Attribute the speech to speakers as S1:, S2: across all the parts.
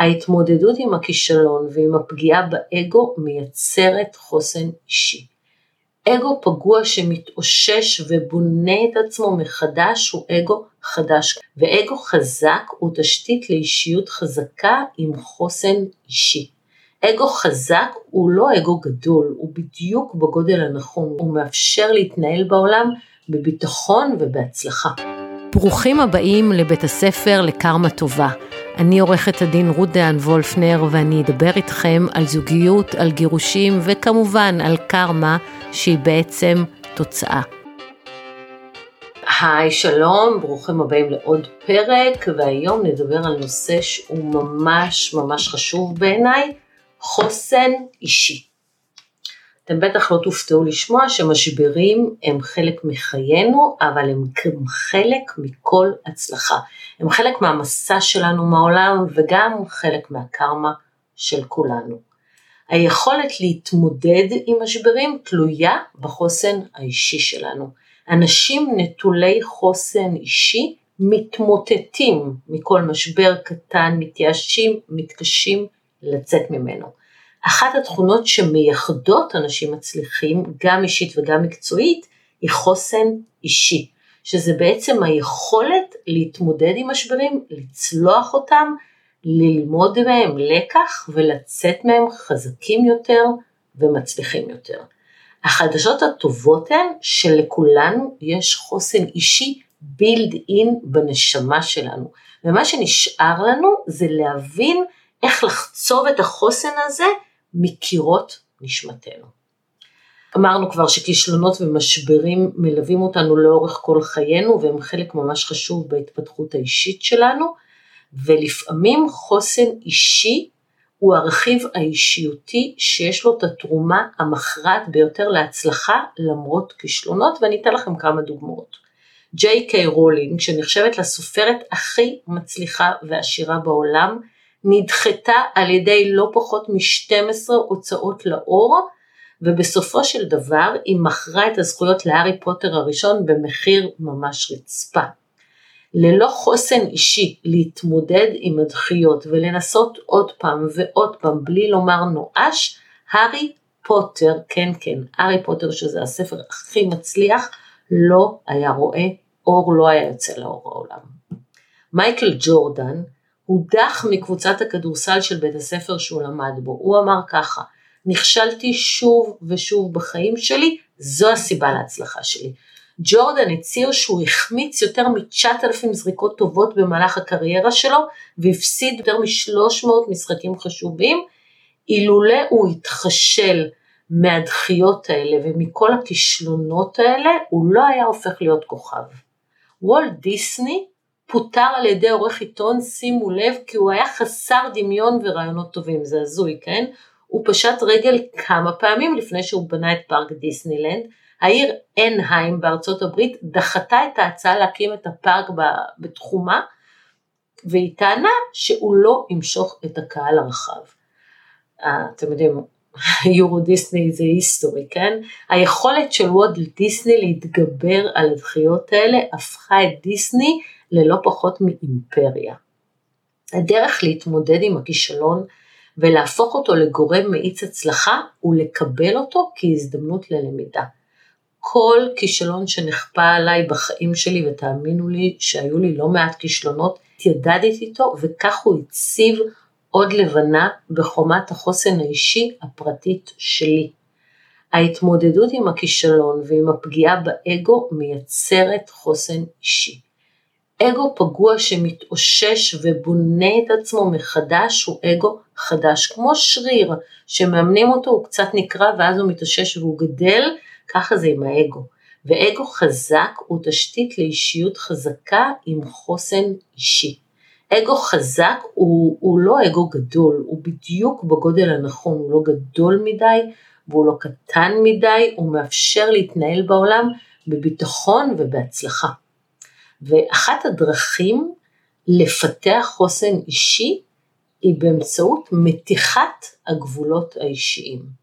S1: ההתמודדות עם הכישלון ועם הפגיעה באגו מייצרת חוסן אישי. אגו פגוע שמתאושש ובונה את עצמו מחדש הוא אגו חדש, ואגו חזק הוא תשתית לאישיות חזקה עם חוסן אישי. אגו חזק הוא לא אגו גדול, הוא בדיוק בגודל הנכון, הוא מאפשר להתנהל בעולם בביטחון ובהצלחה.
S2: ברוכים הבאים לבית הספר לקרמה טובה. אני עורכת הדין רות דהן וולפנר ואני אדבר איתכם על זוגיות, על גירושים וכמובן על קרמה שהיא בעצם תוצאה.
S1: היי שלום, ברוכים הבאים לעוד פרק והיום נדבר על נושא שהוא ממש ממש חשוב בעיניי, חוסן אישי. אתם בטח לא תופתעו לשמוע שמשברים הם חלק מחיינו, אבל הם גם חלק מכל הצלחה. הם חלק מהמסע שלנו מהעולם וגם חלק מהקרמה של כולנו. היכולת להתמודד עם משברים תלויה בחוסן האישי שלנו. אנשים נטולי חוסן אישי מתמוטטים מכל משבר קטן, מתייאשים, מתקשים לצאת ממנו. אחת התכונות שמייחדות אנשים מצליחים, גם אישית וגם מקצועית, היא חוסן אישי, שזה בעצם היכולת להתמודד עם משברים, לצלוח אותם, ללמוד מהם לקח ולצאת מהם חזקים יותר ומצליחים יותר. החדשות הטובות הן שלכולנו יש חוסן אישי בילד אין בנשמה שלנו, ומה שנשאר לנו זה להבין איך לחצוב את החוסן הזה מקירות נשמתנו. אמרנו כבר שכישלונות ומשברים מלווים אותנו לאורך כל חיינו והם חלק ממש חשוב בהתפתחות האישית שלנו ולפעמים חוסן אישי הוא הרכיב האישיותי שיש לו את התרומה המכרעת ביותר להצלחה למרות כישלונות ואני אתן לכם כמה דוגמאות. ג'יי קיי רולינג שנחשבת לסופרת הכי מצליחה ועשירה בעולם נדחתה על ידי לא פחות מ-12 הוצאות לאור, ובסופו של דבר היא מכרה את הזכויות להארי פוטר הראשון במחיר ממש רצפה. ללא חוסן אישי להתמודד עם הדחיות ולנסות עוד פעם ועוד פעם בלי לומר נואש, הארי פוטר, כן כן, הארי פוטר שזה הספר הכי מצליח, לא היה רואה אור, לא היה יוצא לאור העולם. מייקל ג'ורדן הודח מקבוצת הכדורסל של בית הספר שהוא למד בו. הוא אמר ככה, נכשלתי שוב ושוב בחיים שלי, זו הסיבה להצלחה שלי. ג'ורדן הצהיר שהוא החמיץ יותר מ-9,000 זריקות טובות במהלך הקריירה שלו והפסיד יותר מ-300 משחקים חשובים, אילולא הוא התחשל מהדחיות האלה ומכל הכישלונות האלה, הוא לא היה הופך להיות כוכב. וולט דיסני פוטר על ידי עורך עיתון, שימו לב, כי הוא היה חסר דמיון ורעיונות טובים, זה הזוי, כן? הוא פשט רגל כמה פעמים לפני שהוא בנה את פארק דיסנילנד. העיר אנהיים בארצות הברית דחתה את ההצעה להקים את הפארק בתחומה, והיא טענה שהוא לא ימשוך את הקהל הרחב. אה, אתם יודעים, יורו דיסני זה היסטורי, כן? היכולת של ווד דיסני להתגבר על הדחיות האלה הפכה את דיסני ללא פחות מאימפריה. הדרך להתמודד עם הכישלון ולהפוך אותו לגורם מאיץ הצלחה הוא לקבל אותו כהזדמנות ללמידה. כל כישלון שנכפה עליי בחיים שלי, ותאמינו לי שהיו לי לא מעט כישלונות, התיידדתי איתו וכך הוא הציב עוד לבנה בחומת החוסן האישי הפרטית שלי. ההתמודדות עם הכישלון ועם הפגיעה באגו מייצרת חוסן אישי. אגו פגוע שמתאושש ובונה את עצמו מחדש הוא אגו חדש, כמו שריר שמאמנים אותו הוא קצת נקרע ואז הוא מתאושש והוא גדל, ככה זה עם האגו. ואגו חזק הוא תשתית לאישיות חזקה עם חוסן אישי. אגו חזק הוא, הוא לא אגו גדול, הוא בדיוק בגודל הנכון, הוא לא גדול מדי והוא לא קטן מדי, הוא מאפשר להתנהל בעולם בביטחון ובהצלחה. ואחת הדרכים לפתח חוסן אישי היא באמצעות מתיחת הגבולות האישיים.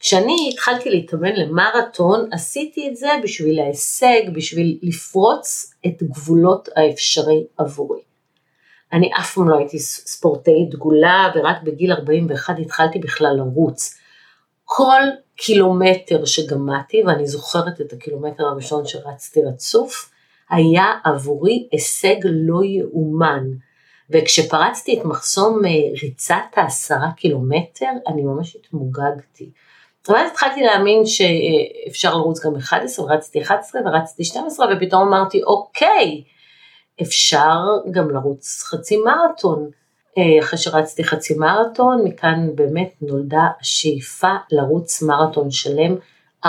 S1: כשאני התחלתי להתאמן למרתון, עשיתי את זה בשביל ההישג, בשביל לפרוץ את גבולות האפשרי עבורי. אני אף פעם לא הייתי ספורטאית דגולה, ורק בגיל 41 התחלתי בכלל לרוץ. כל קילומטר שגמדתי, ואני זוכרת את הקילומטר הראשון שרצתי רצוף, היה עבורי הישג לא יאומן. וכשפרצתי את מחסום אה, ריצת העשרה קילומטר, אני ממש התמוגגתי. ואז התחלתי להאמין שאפשר לרוץ גם 11, ורצתי 11 ורצתי 12, ופתאום אמרתי, אוקיי, אפשר גם לרוץ חצי מרתון. אה, אחרי שרצתי חצי מרתון, מכאן באמת נולדה השאיפה לרוץ מרתון שלם 42.2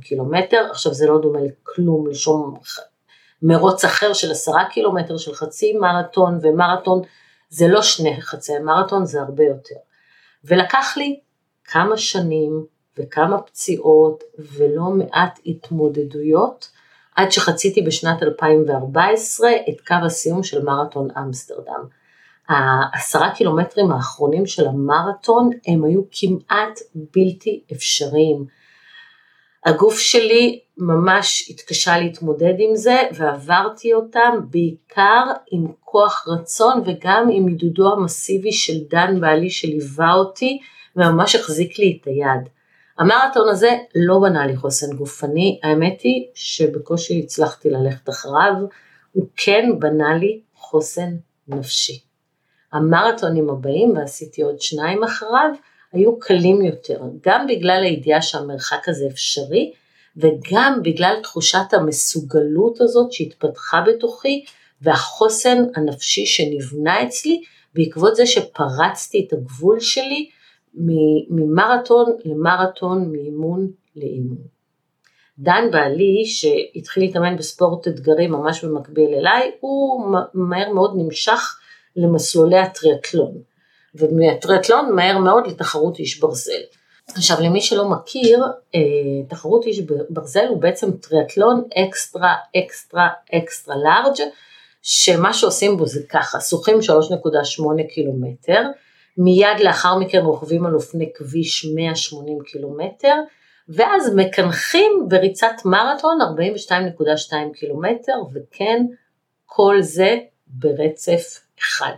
S1: קילומטר. עכשיו זה לא דומה לכלום, לשום מרוץ אחר של עשרה קילומטר, של חצי מרתון ומרתון, זה לא שני חצי מרתון, זה הרבה יותר. ולקח לי כמה שנים וכמה פציעות ולא מעט התמודדויות עד שחציתי בשנת 2014 את קו הסיום של מרתון אמסטרדם. העשרה קילומטרים האחרונים של המרתון הם היו כמעט בלתי אפשריים. הגוף שלי ממש התקשה להתמודד עם זה ועברתי אותם בעיקר עם כוח רצון וגם עם עידודו המסיבי של דן בעלי שליווה אותי וממש החזיק לי את היד. המרתון הזה לא בנה לי חוסן גופני, האמת היא שבקושי הצלחתי ללכת אחריו, הוא כן בנה לי חוסן נפשי. המרתונים הבאים, ועשיתי עוד שניים אחריו, היו קלים יותר, גם בגלל הידיעה שהמרחק הזה אפשרי, וגם בגלל תחושת המסוגלות הזאת שהתפתחה בתוכי, והחוסן הנפשי שנבנה אצלי, בעקבות זה שפרצתי את הגבול שלי ממרתון למרתון, מאימון לאימון. דן בעלי, שהתחיל להתאמן בספורט אתגרי ממש במקביל אליי, הוא מהר מאוד נמשך למסלולי הטריאטלון, ומהטריאטלון מהר מאוד לתחרות איש ברזל. עכשיו למי שלא מכיר, אה, תחרות איש ברזל הוא בעצם טריאטלון extra extra extra large שמה שעושים בו זה ככה, שוחים 3.8 קילומטר, מיד לאחר מכן רוכבים על אופני כביש 180 קילומטר, ואז מקנחים בריצת מרתון 42.2 קילומטר, וכן, כל זה ברצף אחד.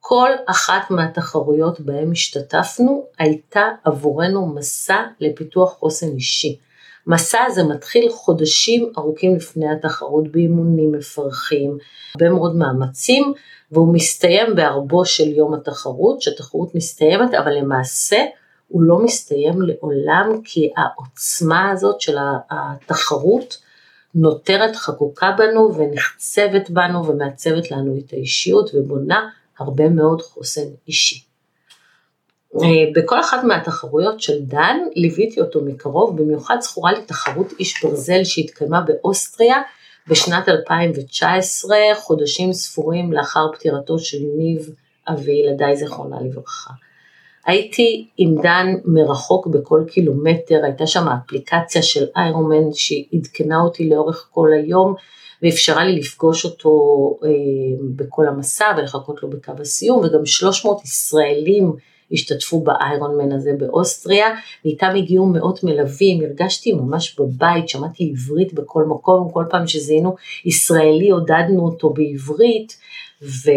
S1: כל אחת מהתחרויות בהן השתתפנו הייתה עבורנו מסע לפיתוח חוסן אישי. מסע הזה מתחיל חודשים ארוכים לפני התחרות באימונים מפרכים, הרבה מאוד מאמצים, והוא מסתיים בערבו של יום התחרות, שהתחרות מסתיימת, אבל למעשה הוא לא מסתיים לעולם, כי העוצמה הזאת של התחרות נותרת חקוקה בנו ונחצבת בנו ומעצבת לנו את האישיות ובונה הרבה מאוד חוסן אישי. אה, בכל אחת מהתחרויות של דן ליוויתי אותו מקרוב, במיוחד זכורה לי תחרות איש ברזל שהתקיימה באוסטריה בשנת 2019, חודשים ספורים לאחר פטירתו של ניב אבי ילדיי זיכרונה לברכה. הייתי עם דן מרחוק בכל קילומטר, הייתה שם אפליקציה של איירומן שעדכנה אותי לאורך כל היום ואפשרה לי לפגוש אותו אה, בכל המסע ולחכות לו בקו הסיום וגם 300 ישראלים השתתפו באיירון מן הזה באוסטריה, ואיתם הגיעו מאות מלווים, הרגשתי ממש בבית, שמעתי עברית בכל מקום, כל פעם שזיהינו ישראלי עודדנו אותו בעברית, ובסוף,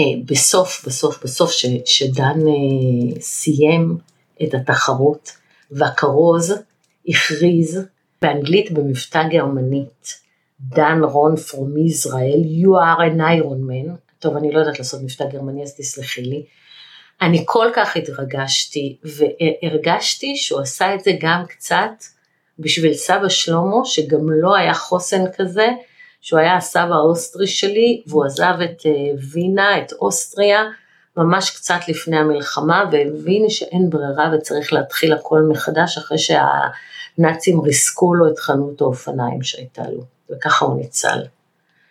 S1: אה, בסוף, בסוף ש, שדן אה, סיים את התחרות, והכרוז הכריז באנגלית במבטא גרמנית, דן רון from Israel, you are an Iron Man, טוב, אני לא יודעת לעשות מבטא גרמני, אז תסלחי לי. אני כל כך התרגשתי, והרגשתי שהוא עשה את זה גם קצת בשביל סבא שלמה, שגם לא היה חוסן כזה, שהוא היה הסבא האוסטרי שלי, והוא עזב את אה, וינה, את אוסטריה, ממש קצת לפני המלחמה, והבין שאין ברירה וצריך להתחיל הכל מחדש, אחרי שהנאצים ריסקו לו את חנות האופניים שהייתה לו, וככה הוא ניצל.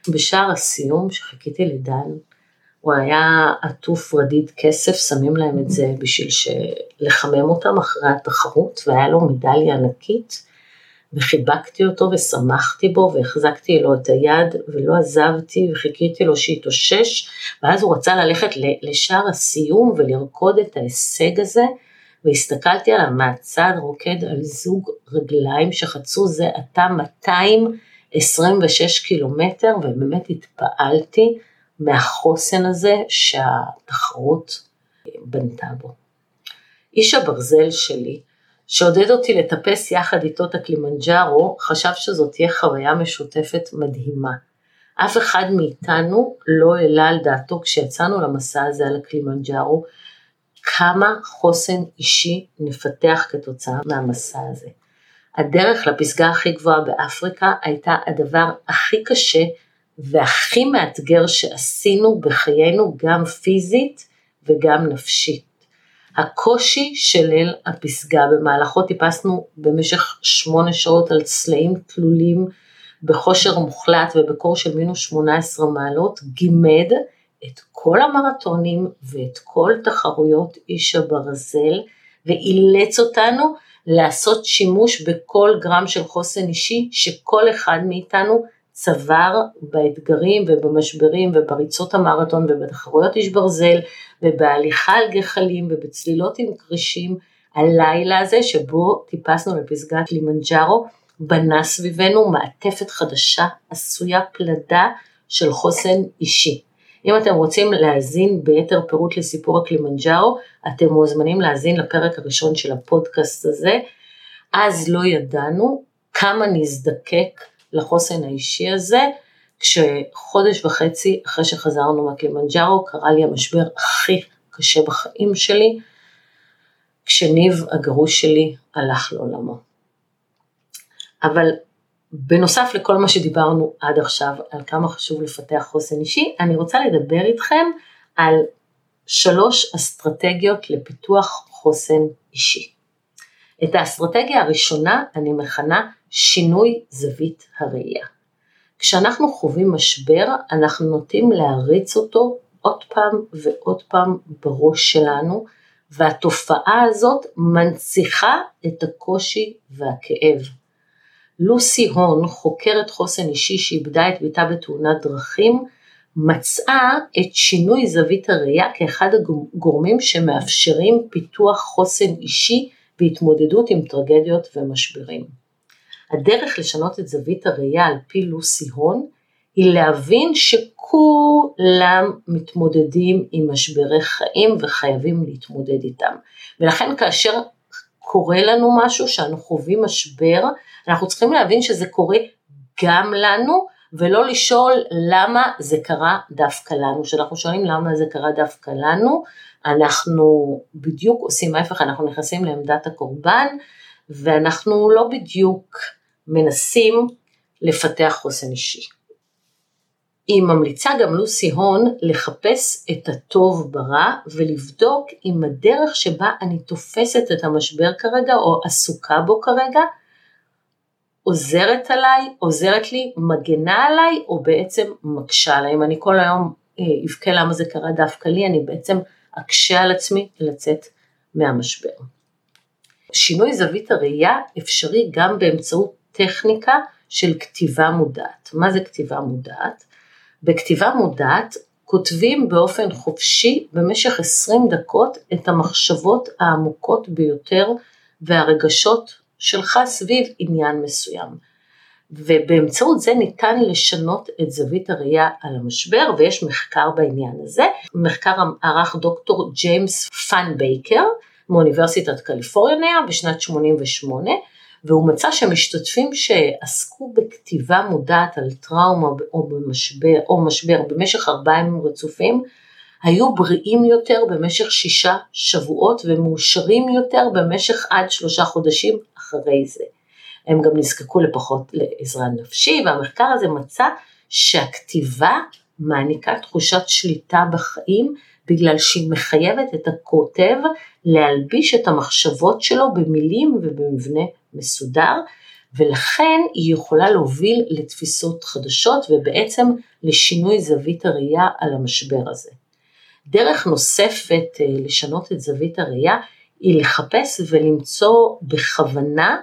S1: בשער הסיום, שחיכיתי לדן, הוא היה עטוף רדיד כסף, שמים להם את זה בשביל לחמם אותם אחרי התחרות, והיה לו מדליה ענקית, וחיבקתי אותו ושמחתי בו והחזקתי לו את היד ולא עזבתי וחיכיתי לו שיתאושש, ואז הוא רצה ללכת לשער הסיום ולרקוד את ההישג הזה, והסתכלתי עליו מהצד רוקד על זוג רגליים שחצו זה עתה 200 26 קילומטר, ובאמת התפעלתי מהחוסן הזה שהתחרות בנתה בו. איש הברזל שלי, שעודד אותי לטפס יחד איתו את הקלימנג'ארו, חשב שזאת תהיה חוויה משותפת מדהימה. אף אחד מאיתנו לא העלה על דעתו כשיצאנו למסע הזה על הקלימנג'ארו, כמה חוסן אישי נפתח כתוצאה מהמסע הזה. הדרך לפסגה הכי גבוהה באפריקה הייתה הדבר הכי קשה והכי מאתגר שעשינו בחיינו, גם פיזית וגם נפשית. הקושי של ליל הפסגה, במהלכו טיפסנו במשך שמונה שעות על צלעים תלולים בחושר מוחלט ובקור של מינוס 18 מעלות, גימד את כל המרתונים ואת כל תחרויות איש הברזל ואילץ אותנו לעשות שימוש בכל גרם של חוסן אישי שכל אחד מאיתנו צבר באתגרים ובמשברים ובריצות המרתון ובתחרויות איש ברזל ובהליכה על גחלים ובצלילות עם כרישים, הלילה הזה שבו טיפסנו לפסגת לימנג'ארו, בנה סביבנו מעטפת חדשה עשויה פלדה של חוסן אישי. אם אתם רוצים להאזין ביתר פירוט לסיפור הקלימנג'ארו, אתם מוזמנים להאזין לפרק הראשון של הפודקאסט הזה. אז לא ידענו כמה נזדקק לחוסן האישי הזה, כשחודש וחצי אחרי שחזרנו מהקלימנג'ארו קרה לי המשבר הכי קשה בחיים שלי, כשניב הגרוש שלי הלך לעולמו. אבל בנוסף לכל מה שדיברנו עד עכשיו על כמה חשוב לפתח חוסן אישי, אני רוצה לדבר איתכם על שלוש אסטרטגיות לפיתוח חוסן אישי. את האסטרטגיה הראשונה אני מכנה שינוי זווית הראייה. כשאנחנו חווים משבר, אנחנו נוטים להריץ אותו עוד פעם ועוד פעם בראש שלנו, והתופעה הזאת מנציחה את הקושי והכאב. לוסי הון, חוקרת חוסן אישי שאיבדה את ביתה בתאונת דרכים, מצאה את שינוי זווית הראייה כאחד הגורמים שמאפשרים פיתוח חוסן אישי והתמודדות עם טרגדיות ומשברים. הדרך לשנות את זווית הראייה על פי לוסי הון היא להבין שכולם מתמודדים עם משברי חיים וחייבים להתמודד איתם. ולכן כאשר קורה לנו משהו, שאנו חווים משבר, אנחנו צריכים להבין שזה קורה גם לנו, ולא לשאול למה זה קרה דווקא לנו. כשאנחנו שואלים למה זה קרה דווקא לנו, אנחנו בדיוק עושים ההפך, אנחנו נכנסים לעמדת הקורבן, ואנחנו לא בדיוק מנסים לפתח חוסן אישי. היא ממליצה גם לוסי הון לחפש את הטוב ברע ולבדוק אם הדרך שבה אני תופסת את המשבר כרגע או עסוקה בו כרגע עוזרת עליי, עוזרת לי, מגנה עליי או בעצם מקשה עליי. אם אני כל היום אה, אבכה למה זה קרה דווקא לי, אני בעצם אקשה על עצמי לצאת מהמשבר. שינוי זווית הראייה אפשרי גם באמצעות טכניקה של כתיבה מודעת. מה זה כתיבה מודעת? בכתיבה מודעת כותבים באופן חופשי במשך 20 דקות את המחשבות העמוקות ביותר והרגשות שלך סביב עניין מסוים. ובאמצעות זה ניתן לשנות את זווית הראייה על המשבר ויש מחקר בעניין הזה. מחקר ערך דוקטור ג'יימס פנבייקר מאוניברסיטת קליפורניה בשנת 88 והוא מצא שמשתתפים שעסקו בכתיבה מודעת על טראומה או במשבר או משבר במשך ארבעה ימים רצופים היו בריאים יותר במשך שישה שבועות ומאושרים יותר במשך עד שלושה חודשים אחרי זה. הם גם נזקקו לפחות לעזרה נפשית והמחקר הזה מצא שהכתיבה מעניקה תחושת שליטה בחיים בגלל שהיא מחייבת את הכותב להלביש את המחשבות שלו במילים ובמבנה מסודר ולכן היא יכולה להוביל לתפיסות חדשות ובעצם לשינוי זווית הראייה על המשבר הזה. דרך נוספת אה, לשנות את זווית הראייה היא לחפש ולמצוא בכוונה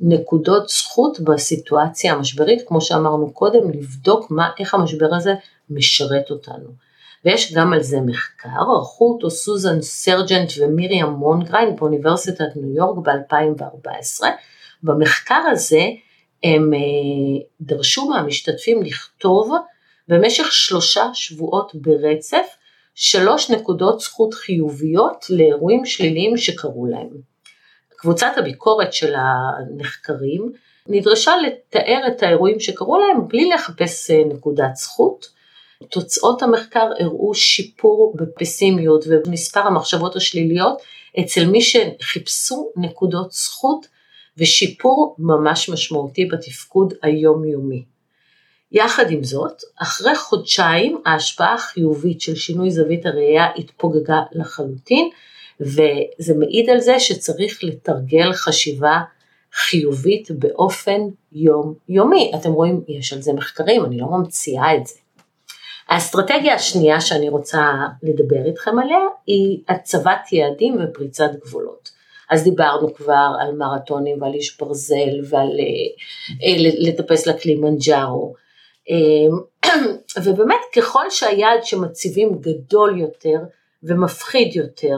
S1: נקודות זכות בסיטואציה המשברית, כמו שאמרנו קודם, לבדוק מה, איך המשבר הזה משרת אותנו. ויש גם על זה מחקר, ערכו אותו סוזן סרג'נט ומיריאם מונגריין באוניברסיטת ניו יורק ב-2014. במחקר הזה הם דרשו מהמשתתפים לכתוב במשך שלושה שבועות ברצף שלוש נקודות זכות חיוביות לאירועים שליליים שקרו להם. קבוצת הביקורת של הנחקרים נדרשה לתאר את האירועים שקרו להם בלי לחפש נקודת זכות. תוצאות המחקר הראו שיפור בפסימיות ובמספר המחשבות השליליות אצל מי שחיפשו נקודות זכות ושיפור ממש משמעותי בתפקוד היומיומי. יחד עם זאת, אחרי חודשיים ההשפעה החיובית של שינוי זווית הראייה התפוגגה לחלוטין, וזה מעיד על זה שצריך לתרגל חשיבה חיובית באופן יומיומי. אתם רואים, יש על זה מחקרים, אני לא ממציאה את זה. האסטרטגיה השנייה שאני רוצה לדבר איתכם עליה היא הצבת יעדים ופריצת גבולות. אז דיברנו כבר על מרתונים ועל איש ברזל ועל אה, לטפס לקלימנג'ארו. אמ, ובאמת ככל שהיעד שמציבים גדול יותר ומפחיד יותר,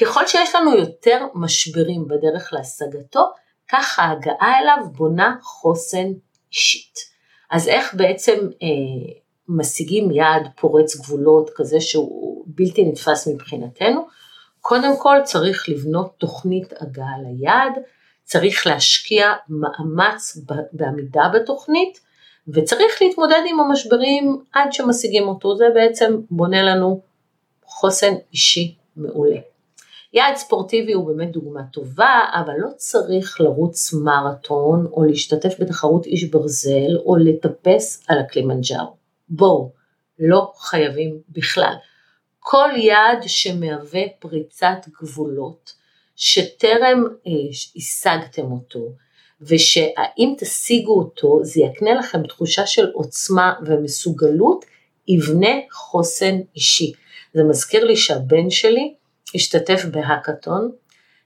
S1: ככל שיש לנו יותר משברים בדרך להשגתו, כך ההגעה אליו בונה חוסן אישית. אז איך בעצם אה, משיגים יעד פורץ גבולות כזה שהוא בלתי נתפס מבחינתנו? קודם כל צריך לבנות תוכנית הגעה ליעד, צריך להשקיע מאמץ בעמידה בתוכנית, וצריך להתמודד עם המשברים עד שמשיגים אותו, זה בעצם בונה לנו חוסן אישי מעולה. יעד ספורטיבי הוא באמת דוגמה טובה, אבל לא צריך לרוץ מרתון או להשתתף בתחרות איש ברזל או לטפס על הקלימנג'ארו. בואו, לא חייבים בכלל. כל יעד שמהווה פריצת גבולות, שטרם אה, השגתם אותו, ושהאם תשיגו אותו זה יקנה לכם תחושה של עוצמה ומסוגלות, יבנה חוסן אישי. זה מזכיר לי שהבן שלי השתתף בהאקתון,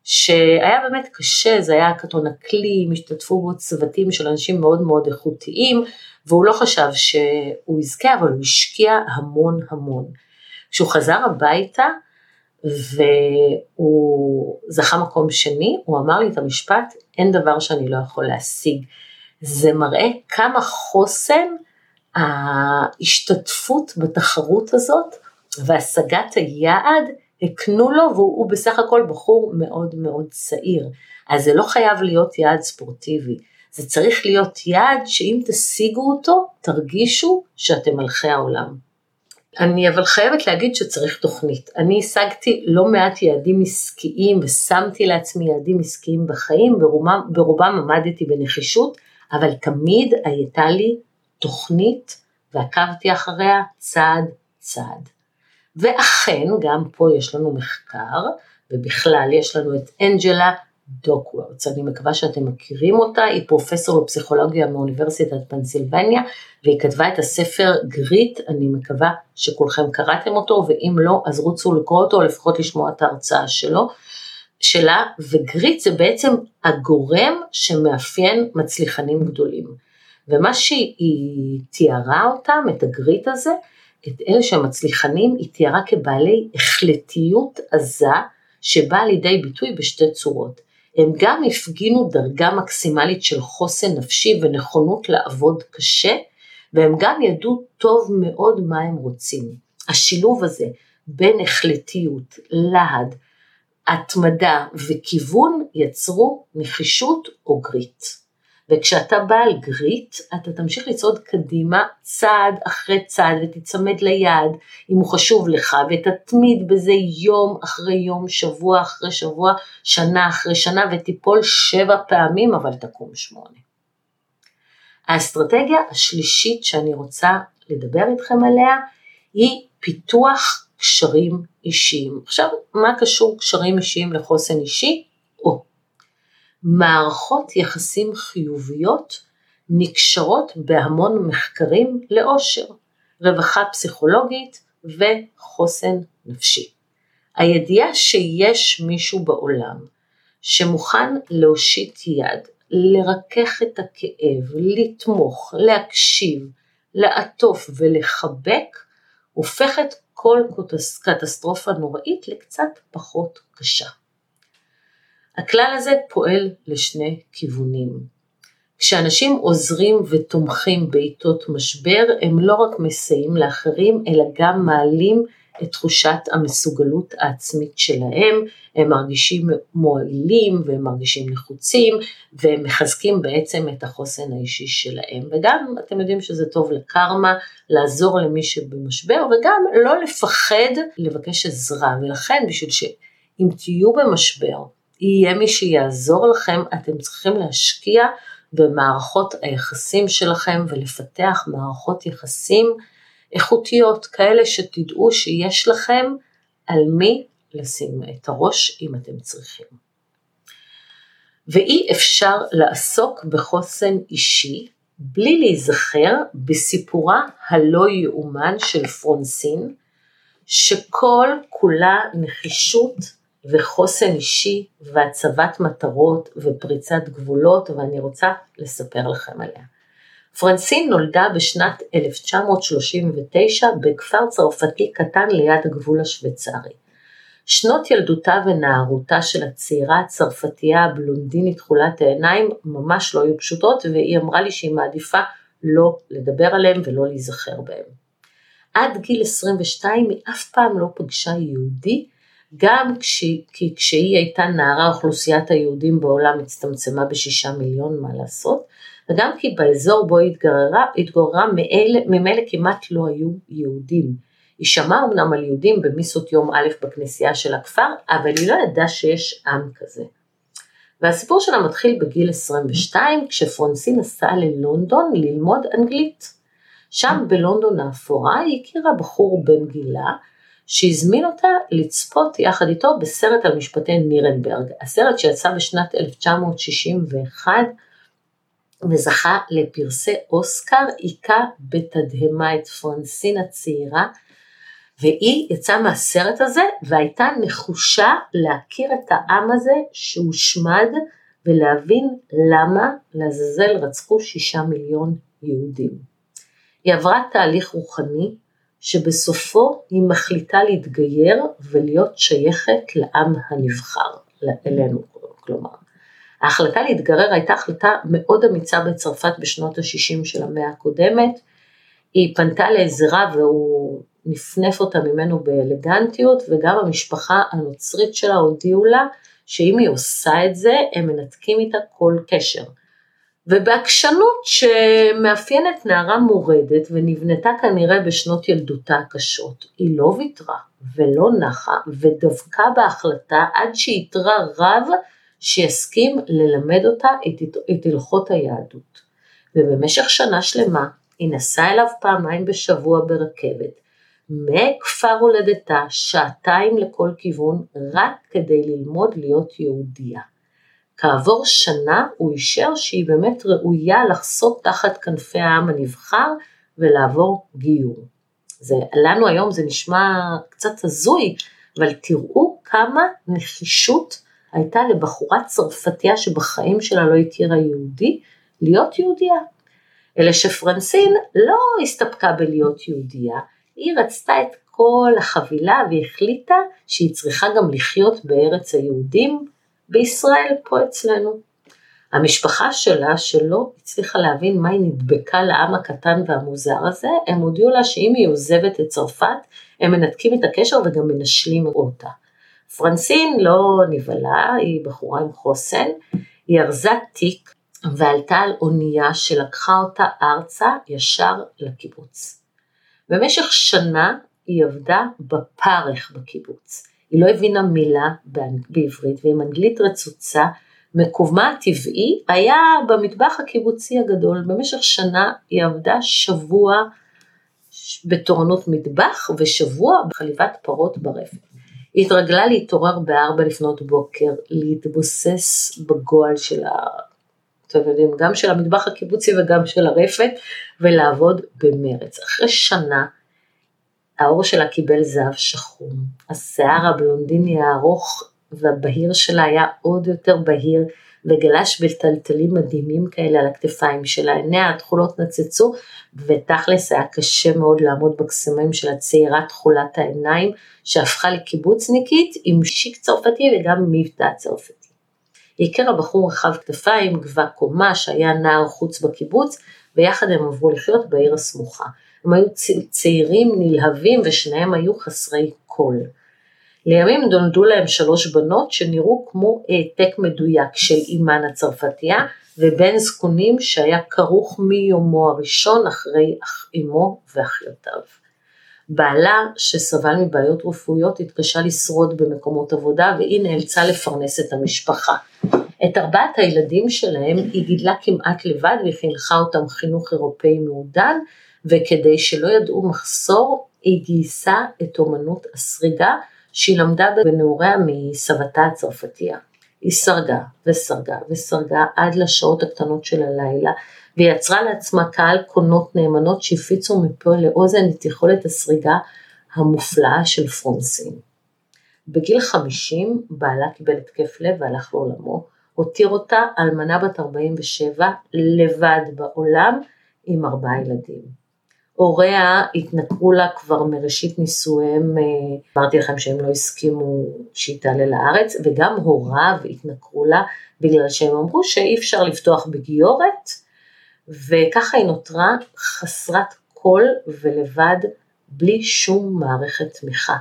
S1: שהיה באמת קשה, זה היה האקתון אקלים, השתתפו בו צוותים של אנשים מאוד מאוד איכותיים, והוא לא חשב שהוא יזכה, אבל הוא השקיע המון המון. כשהוא חזר הביתה, והוא זכה מקום שני, הוא אמר לי את המשפט, אין דבר שאני לא יכול להשיג. זה מראה כמה חוסן ההשתתפות בתחרות הזאת והשגת היעד הקנו לו והוא בסך הכל בחור מאוד מאוד צעיר. אז זה לא חייב להיות יעד ספורטיבי, זה צריך להיות יעד שאם תשיגו אותו, תרגישו שאתם מלכי העולם. אני אבל חייבת להגיד שצריך תוכנית. אני השגתי לא מעט יעדים עסקיים ושמתי לעצמי יעדים עסקיים בחיים, ברובם, ברובם עמדתי בנחישות, אבל תמיד הייתה לי תוכנית ועקבתי אחריה צעד צעד. ואכן, גם פה יש לנו מחקר, ובכלל יש לנו את אנג'לה דאקוורת', אני מקווה שאתם מכירים אותה, היא פרופסור לפסיכולוגיה מאוניברסיטת פנסילבניה, והיא כתבה את הספר Grit, אני מקווה שכולכם קראתם אותו, ואם לא, אז רוצו לקרוא אותו, או לפחות לשמוע את ההרצאה שלו, שלה, וגריט זה בעצם הגורם שמאפיין מצליחנים גדולים. ומה שהיא תיארה אותם, את הגריט הזה, את אלה שהמצליחנים, היא תיארה כבעלי החלטיות עזה, שבאה לידי ביטוי בשתי צורות. הם גם הפגינו דרגה מקסימלית של חוסן נפשי ונכונות לעבוד קשה, והם גם ידעו טוב מאוד מה הם רוצים. השילוב הזה בין החלטיות, להד, התמדה וכיוון יצרו נחישות או וכשאתה בעל גריט, אתה תמשיך לצעוד קדימה צעד אחרי צעד ותצמד ליעד אם הוא חשוב לך ותתמיד בזה יום אחרי יום, שבוע אחרי שבוע, שנה אחרי שנה ותיפול שבע פעמים אבל תקום שמונה. האסטרטגיה השלישית שאני רוצה לדבר איתכם עליה היא פיתוח קשרים אישיים. עכשיו, מה קשור קשרים אישיים לחוסן אישי? מערכות יחסים חיוביות נקשרות בהמון מחקרים לאושר, רווחה פסיכולוגית וחוסן נפשי. הידיעה שיש מישהו בעולם שמוכן להושיט יד, לרכך את הכאב, לתמוך, להקשיב, לעטוף ולחבק, הופכת כל קטסטרופה נוראית לקצת פחות קשה. הכלל הזה פועל לשני כיוונים. כשאנשים עוזרים ותומכים בעיתות משבר, הם לא רק מסייעים לאחרים, אלא גם מעלים את תחושת המסוגלות העצמית שלהם, הם מרגישים מועילים והם מרגישים נחוצים והם מחזקים בעצם את החוסן האישי שלהם. וגם אתם יודעים שזה טוב לקרמה לעזור למי שבמשבר וגם לא לפחד לבקש עזרה. ולכן בשביל שאם תהיו במשבר יהיה מי שיעזור לכם אתם צריכים להשקיע במערכות היחסים שלכם ולפתח מערכות יחסים איכותיות, כאלה שתדעו שיש לכם על מי לשים את הראש אם אתם צריכים. ואי אפשר לעסוק בחוסן אישי בלי להיזכר בסיפורה הלא יאומן של פרונסין, שכל כולה נחישות וחוסן אישי והצבת מטרות ופריצת גבולות ואני רוצה לספר לכם עליה. פרנסין נולדה בשנת 1939 בכפר צרפתי קטן ליד הגבול השוויצרי. שנות ילדותה ונערותה של הצעירה הצרפתייה הבלונדינית תכולת העיניים ממש לא היו פשוטות והיא אמרה לי שהיא מעדיפה לא לדבר עליהם ולא להיזכר בהם. עד גיל 22 היא אף פעם לא פגשה יהודי, גם כש, כי כשהיא הייתה נערה אוכלוסיית היהודים בעולם הצטמצמה בשישה מיליון, מה לעשות, וגם כי באזור בו היא התגוררה, התגוררה ממילא כמעט לא היו יהודים. היא שמעה אמנם על יהודים במיסות יום א' בכנסייה של הכפר, אבל היא לא ידעה שיש עם כזה. והסיפור שלה מתחיל בגיל 22, כשפרונסין נסעה ללונדון ללמוד אנגלית. שם בלונדון האפורה היא הכירה בחור בן גילה, שהזמין אותה לצפות יחד איתו בסרט על משפטי נירנברג, הסרט שיצא בשנת 1961 וזכה לפרסי אוסקר, היכה בתדהמה את פרנסין הצעירה, והיא יצאה מהסרט הזה והייתה נחושה להכיר את העם הזה שהושמד ולהבין למה לעזאזל רצחו שישה מיליון יהודים. היא עברה תהליך רוחני שבסופו היא מחליטה להתגייר ולהיות שייכת לעם הנבחר, אלינו כלומר. ההחלטה להתגרר הייתה החלטה מאוד אמיצה בצרפת בשנות ה-60 של המאה הקודמת. היא פנתה לעזרה והוא נפנף אותה ממנו באלגנטיות וגם המשפחה הנוצרית שלה הודיעו לה שאם היא עושה את זה הם מנתקים איתה כל קשר. ובעקשנות שמאפיינת נערה מורדת ונבנתה כנראה בשנות ילדותה הקשות, היא לא ויתרה ולא נחה ודבקה בהחלטה עד שאיתרה רב שיסכים ללמד אותה את, את הלכות היהדות. ובמשך שנה שלמה היא נסעה אליו פעמיים בשבוע ברכבת, מכפר הולדתה שעתיים לכל כיוון, רק כדי ללמוד להיות יהודייה. כעבור שנה הוא אישר שהיא באמת ראויה לחסות תחת כנפי העם הנבחר ולעבור גיור. זה, לנו היום זה נשמע קצת הזוי, אבל תראו כמה נחישות הייתה לבחורה צרפתייה שבחיים שלה לא הכירה יהודי, להיות יהודייה. אלא שפרנסין לא הסתפקה בלהיות יהודייה, היא רצתה את כל החבילה והחליטה שהיא צריכה גם לחיות בארץ היהודים, בישראל, פה אצלנו. המשפחה שלה, שלא הצליחה להבין מה היא נדבקה לעם הקטן והמוזר הזה, הם הודיעו לה שאם היא עוזבת את צרפת, הם מנתקים את הקשר וגם מנשלים אותה. פרנסין לא נבהלה, היא בחורה עם חוסן, היא ארזה תיק ועלתה על אונייה שלקחה אותה ארצה ישר לקיבוץ. במשך שנה היא עבדה בפרך בקיבוץ. היא לא הבינה מילה בעברית ועם אנגלית רצוצה, מקומה הטבעי היה במטבח הקיבוצי הגדול. במשך שנה היא עבדה שבוע בתורנות מטבח ושבוע בחליבת פרות ברפת. היא התרגלה להתעורר בארבע לפנות בוקר, להתבוסס בגועל של ה... אתם יודעים, גם של המטבח הקיבוצי וגם של הרפת, ולעבוד במרץ. אחרי שנה, העור שלה קיבל זהב שחום, השיער הבלונדיני הארוך והבהיר שלה היה עוד יותר בהיר, וגלש בטלטלים מדהימים כאלה על הכתפיים שלה, עיניה התכולות נצצו, ותכלס היה קשה מאוד לעמוד בקסמים של הצעירה תכולת העיניים, שהפכה לקיבוצניקית עם שיק צרפתי וגם מבטא צרפתי. היא הכירה בחור רחב כתפיים, גבה קומה, שהיה נער חוץ בקיבוץ, ויחד הם עברו לחיות בעיר הסמוכה. הם היו צעירים, נלהבים, ושניהם היו חסרי קול. לימים נולדו להם שלוש בנות שנראו כמו העתק מדויק של אימן הצרפתייה, ובן זקונים שהיה כרוך מיומו הראשון אחרי אמו ואחיותיו. בעלה, שסבל מבעיות רפואיות, התקשה לשרוד במקומות עבודה והיא נאלצה לפרנס את המשפחה. את ארבעת הילדים שלהם היא גידלה כמעט לבד והיא חינכה אותם חינוך אירופאי מעודן, וכדי שלא ידעו מחסור, היא גייסה את אומנות הסריגה שהיא למדה בנעוריה מסבתה הצרפתייה. היא סרגה וסרגה וסרגה עד לשעות הקטנות של הלילה, ויצרה לעצמה קהל קונות נאמנות שהפיצו מפה לאוזן את יכולת הסריגה המופלאה של פרונסין. בגיל 50 בעלה קיבל התקף לב והלך לעולמו, הותיר אותה אלמנה בת 47 לבד בעולם עם ארבעה ילדים. הוריה התנכרו לה כבר מראשית נישואיהם, אה, אמרתי לכם שהם לא הסכימו שהיא תעלה לארץ, וגם הוריו התנכרו לה בגלל שהם אמרו שאי אפשר לפתוח בגיורת, וככה היא נותרה חסרת קול ולבד, בלי שום מערכת תמיכה.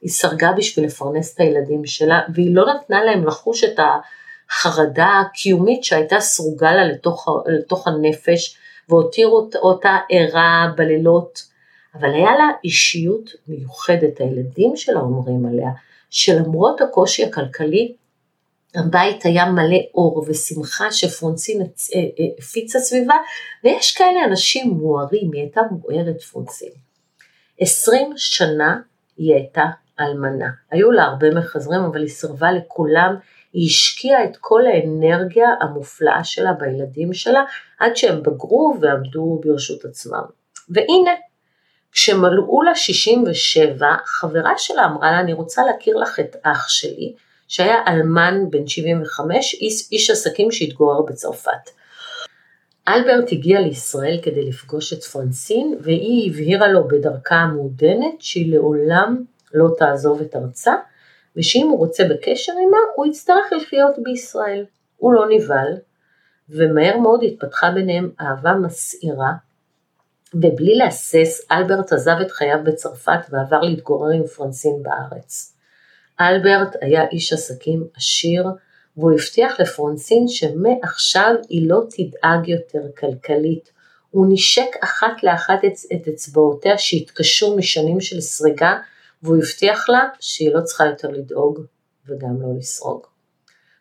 S1: היא סרגה בשביל לפרנס את הילדים שלה, והיא לא נתנה להם לחוש את החרדה הקיומית שהייתה סרוגה לה לתוך, לתוך הנפש, והותירו אותה ערה בלילות, אבל היה לה אישיות מיוחדת, הילדים שלה אומרים עליה, שלמרות הקושי הכלכלי, הבית היה מלא אור ושמחה שפרונסין אה, אה, הפיצה סביבה, ויש כאלה אנשים מוארים, היא הייתה מוארת פרונסין. עשרים שנה היא הייתה אלמנה. היו לה הרבה מחזרים, אבל היא סירבה לכולם, היא השקיעה את כל האנרגיה המופלאה שלה בילדים שלה, עד שהם בגרו ועמדו ברשות עצמם. והנה, כשמלאו לה 67, חברה שלה אמרה לה, אני רוצה להכיר לך את אח שלי, שהיה אלמן בן 75, איש, איש עסקים שהתגורר בצרפת. אלברט הגיע לישראל כדי לפגוש את פרנסין, והיא הבהירה לו בדרכה המעודנת שהיא לעולם לא תעזוב את ארצה, ושאם הוא רוצה בקשר עימה, הוא יצטרך לחיות בישראל. הוא לא נבהל, ומהר מאוד התפתחה ביניהם אהבה מסעירה, ובלי להסס, אלברט עזב את חייו בצרפת ועבר להתגורר עם פרנסין בארץ. אלברט היה איש עסקים עשיר, והוא הבטיח לפרנסין שמעכשיו היא לא תדאג יותר כלכלית. הוא נשק אחת לאחת את אצבעותיה שהתקשו משנים של סריגה והוא הבטיח לה שהיא לא צריכה יותר לדאוג וגם לא לסרוג.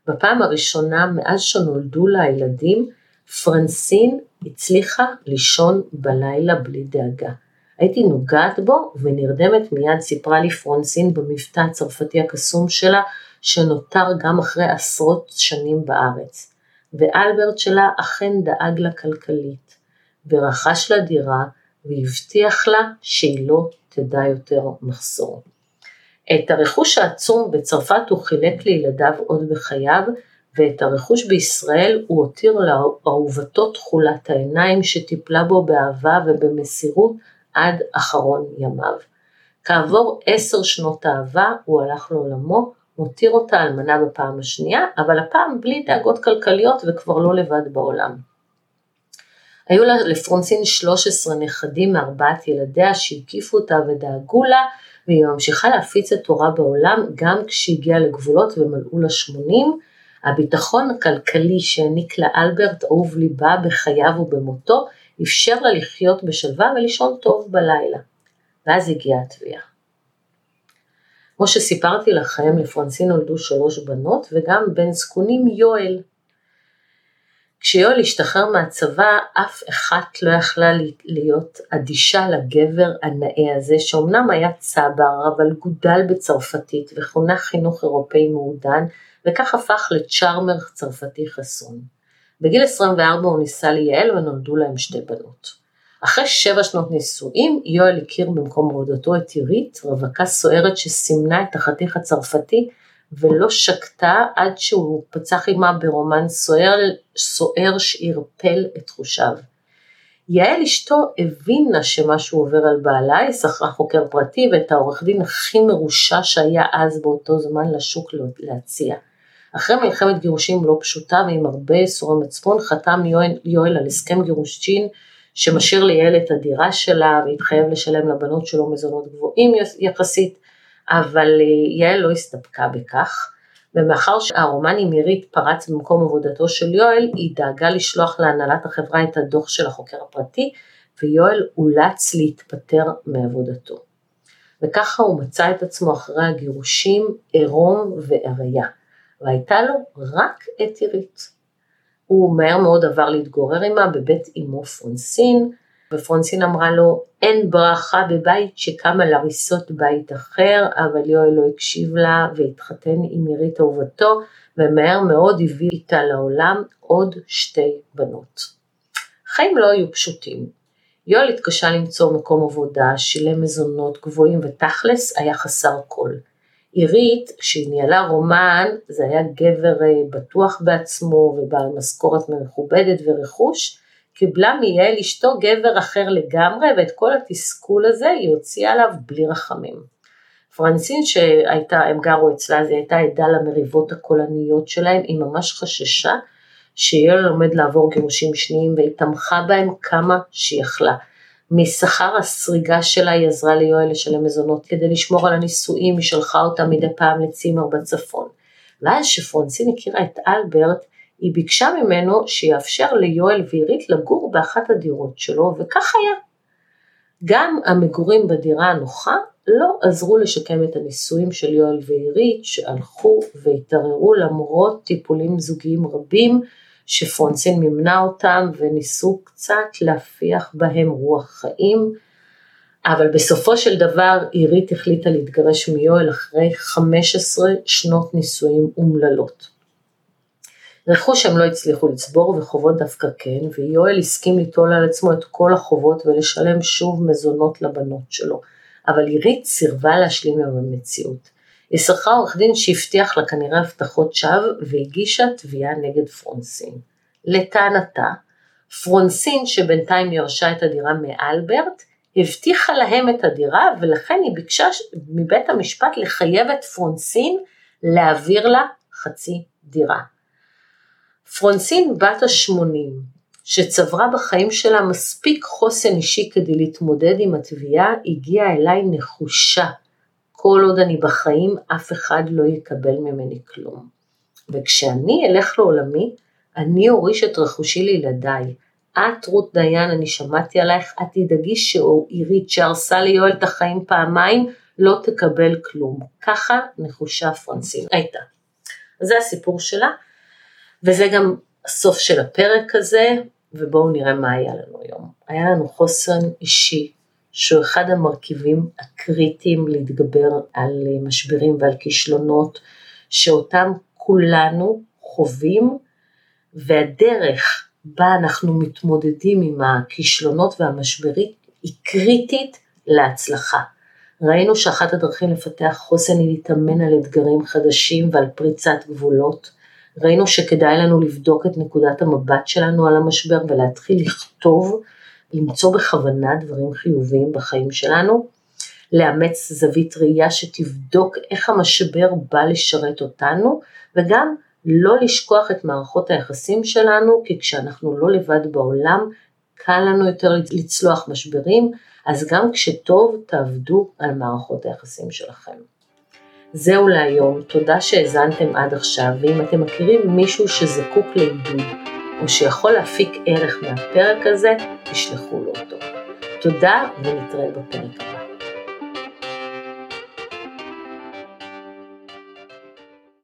S1: בפעם הראשונה מאז שנולדו לה הילדים, פרנסין הצליחה לישון בלילה בלי דאגה. הייתי נוגעת בו ונרדמת מיד סיפרה לי פרנסין במבטא הצרפתי הקסום שלה, שנותר גם אחרי עשרות שנים בארץ. ואלברט שלה אכן דאג לה כלכלית, ורכש לה דירה והבטיח לה שהיא לא תדע יותר מחסור. את הרכוש העצום בצרפת הוא חילק לילדיו עוד בחייו, ואת הרכוש בישראל הוא הותיר לאהובתו תכולת העיניים שטיפלה בו באהבה ובמסירות עד אחרון ימיו. כעבור עשר שנות אהבה הוא הלך לעולמו, מותיר אותה אלמנה בפעם השנייה, אבל הפעם בלי דאגות כלכליות וכבר לא לבד בעולם. היו לה לפרונסין 13 נכדים מארבעת ילדיה שהקיפו אותה ודאגו לה, והיא ממשיכה להפיץ את תורה בעולם גם כשהגיעה לגבולות ומלאו לה 80. הביטחון הכלכלי שהעניק לה אלברט אהוב ליבה בחייו ובמותו, אפשר לה לחיות בשלווה ולישון טוב בלילה. ואז הגיעה התביעה. כמו שסיפרתי לכם, לפרנסין נולדו שלוש בנות וגם בן זקונים יואל, כשיואל השתחרר מהצבא, אף אחת לא יכלה להיות אדישה לגבר הנאה הזה, שאומנם היה צבר, אבל גודל בצרפתית וחונך חינוך אירופאי מעודן, וכך הפך לצ'ארמר צרפתי חסון. בגיל 24 הוא נישא ליעל ונולדו להם שתי בנות. אחרי שבע שנות נישואים, יואל הכיר במקום עבודתו את עירית, רווקה סוערת שסימנה את החתיך הצרפתי ולא שקטה עד שהוא פצח עימה ברומן סוער, סוער שערפל את תחושיו. יעל אשתו הבינה שמשהו עובר על בעלה, היא שכרה חוקר פרטי ואת העורך דין הכי מרושע שהיה אז באותו זמן לשוק להציע. אחרי מלחמת גירושים לא פשוטה ועם הרבה ייסורי מצפון, חתם יואל, יואל על הסכם גירושין שמשאיר ליעל את הדירה שלה והתחייב לשלם לבנות שלו מזונות גבוהים יחסית, אבל אה, יעל לא הסתפקה בכך. ומאחר שהרומן עם עירית פרץ במקום עבודתו של יואל, היא דאגה לשלוח להנהלת החברה את הדוח של החוקר הפרטי, ויואל אולץ להתפטר מעבודתו. וככה הוא מצא את עצמו אחרי הגירושים עירום ועריה, והייתה לו רק את עירית. הוא מהר מאוד עבר להתגורר עמה בבית אמו פרונסין, ופרונסין אמרה לו, אין ברכה בבית שקם על הריסות בית אחר, אבל יואל לא הקשיב לה והתחתן עם עירית אהובתו, ומהר מאוד הביא איתה לעולם עוד שתי בנות. החיים לא היו פשוטים. יואל התקשה למצוא מקום עבודה, שילם מזונות גבוהים ותכלס היה חסר כל. עירית, כשהיא ניהלה רומן, זה היה גבר אה, בטוח בעצמו ובעל משכורת מכובדת ורכוש, קיבלה מיעל אשתו גבר אחר לגמרי ואת כל התסכול הזה היא הוציאה עליו בלי רחמים. פרנסין שהייתה, הם גרו אצלה, היא הייתה עדה למריבות הקולניות שלהם, היא ממש חששה שיואל עומד לעבור גירושים שניים והיא תמכה בהם כמה שהיא יכלה. משכר הסריגה שלה היא עזרה ליואל לשלם מזונות כדי לשמור על הנישואים, היא שלחה אותה מדי פעם לצימר בצפון. ואז שפרונסין הכירה את אלברט, היא ביקשה ממנו שיאפשר ליואל ועירית לגור באחת הדירות שלו, וכך היה. גם המגורים בדירה הנוחה לא עזרו לשקם את הנישואים של יואל ועירית שהלכו והתערערו למרות טיפולים זוגיים רבים שפרונסין מימנה אותם וניסו קצת להפיח בהם רוח חיים, אבל בסופו של דבר עירית החליטה להתגרש מיואל אחרי 15 שנות נישואים אומללות. רכוש הם לא הצליחו לצבור וחובות דווקא כן, ויואל הסכים ליטול על עצמו את כל החובות ולשלם שוב מזונות לבנות שלו, אבל עירית סירבה להשלים עם המציאות. היא שכרה עורך דין שהבטיח לה כנראה הבטחות שווא והגישה תביעה נגד פרונסין. לטענתה, פרונסין שבינתיים ירשה את הדירה מאלברט, הבטיחה להם את הדירה ולכן היא ביקשה מבית המשפט לחייב את פרונסין להעביר לה חצי דירה. פרונסין בת ה-80, שצברה בחיים שלה מספיק חוסן אישי כדי להתמודד עם התביעה, הגיעה אליי נחושה. כל עוד אני בחיים, אף אחד לא יקבל ממני כלום. וכשאני אלך לעולמי, אני אוריש את רכושי לילדיי. את, רות דיין, אני שמעתי עלייך, את תדאגי שעירית שהרסה ליואל את החיים פעמיים, לא תקבל כלום. ככה נחושה פרנסין הייתה. זה הסיפור שלה. וזה גם הסוף של הפרק הזה, ובואו נראה מה היה לנו היום. היה לנו חוסן אישי, שהוא אחד המרכיבים הקריטיים להתגבר על משברים ועל כישלונות, שאותם כולנו חווים, והדרך בה אנחנו מתמודדים עם הכישלונות והמשברים היא קריטית להצלחה. ראינו שאחת הדרכים לפתח חוסן היא להתאמן על אתגרים חדשים ועל פריצת גבולות. ראינו שכדאי לנו לבדוק את נקודת המבט שלנו על המשבר ולהתחיל לכתוב, למצוא בכוונה דברים חיוביים בחיים שלנו, לאמץ זווית ראייה שתבדוק איך המשבר בא לשרת אותנו, וגם לא לשכוח את מערכות היחסים שלנו, כי כשאנחנו לא לבד בעולם, קל לנו יותר לצלוח משברים, אז גם כשטוב תעבדו על מערכות היחסים שלכם. זהו להיום, תודה שהאזנתם עד עכשיו, ואם אתם מכירים מישהו שזקוק לעידוד, או שיכול להפיק ערך מהפרק הזה, תשלחו לו אותו. תודה ונתראה בפרק הבא.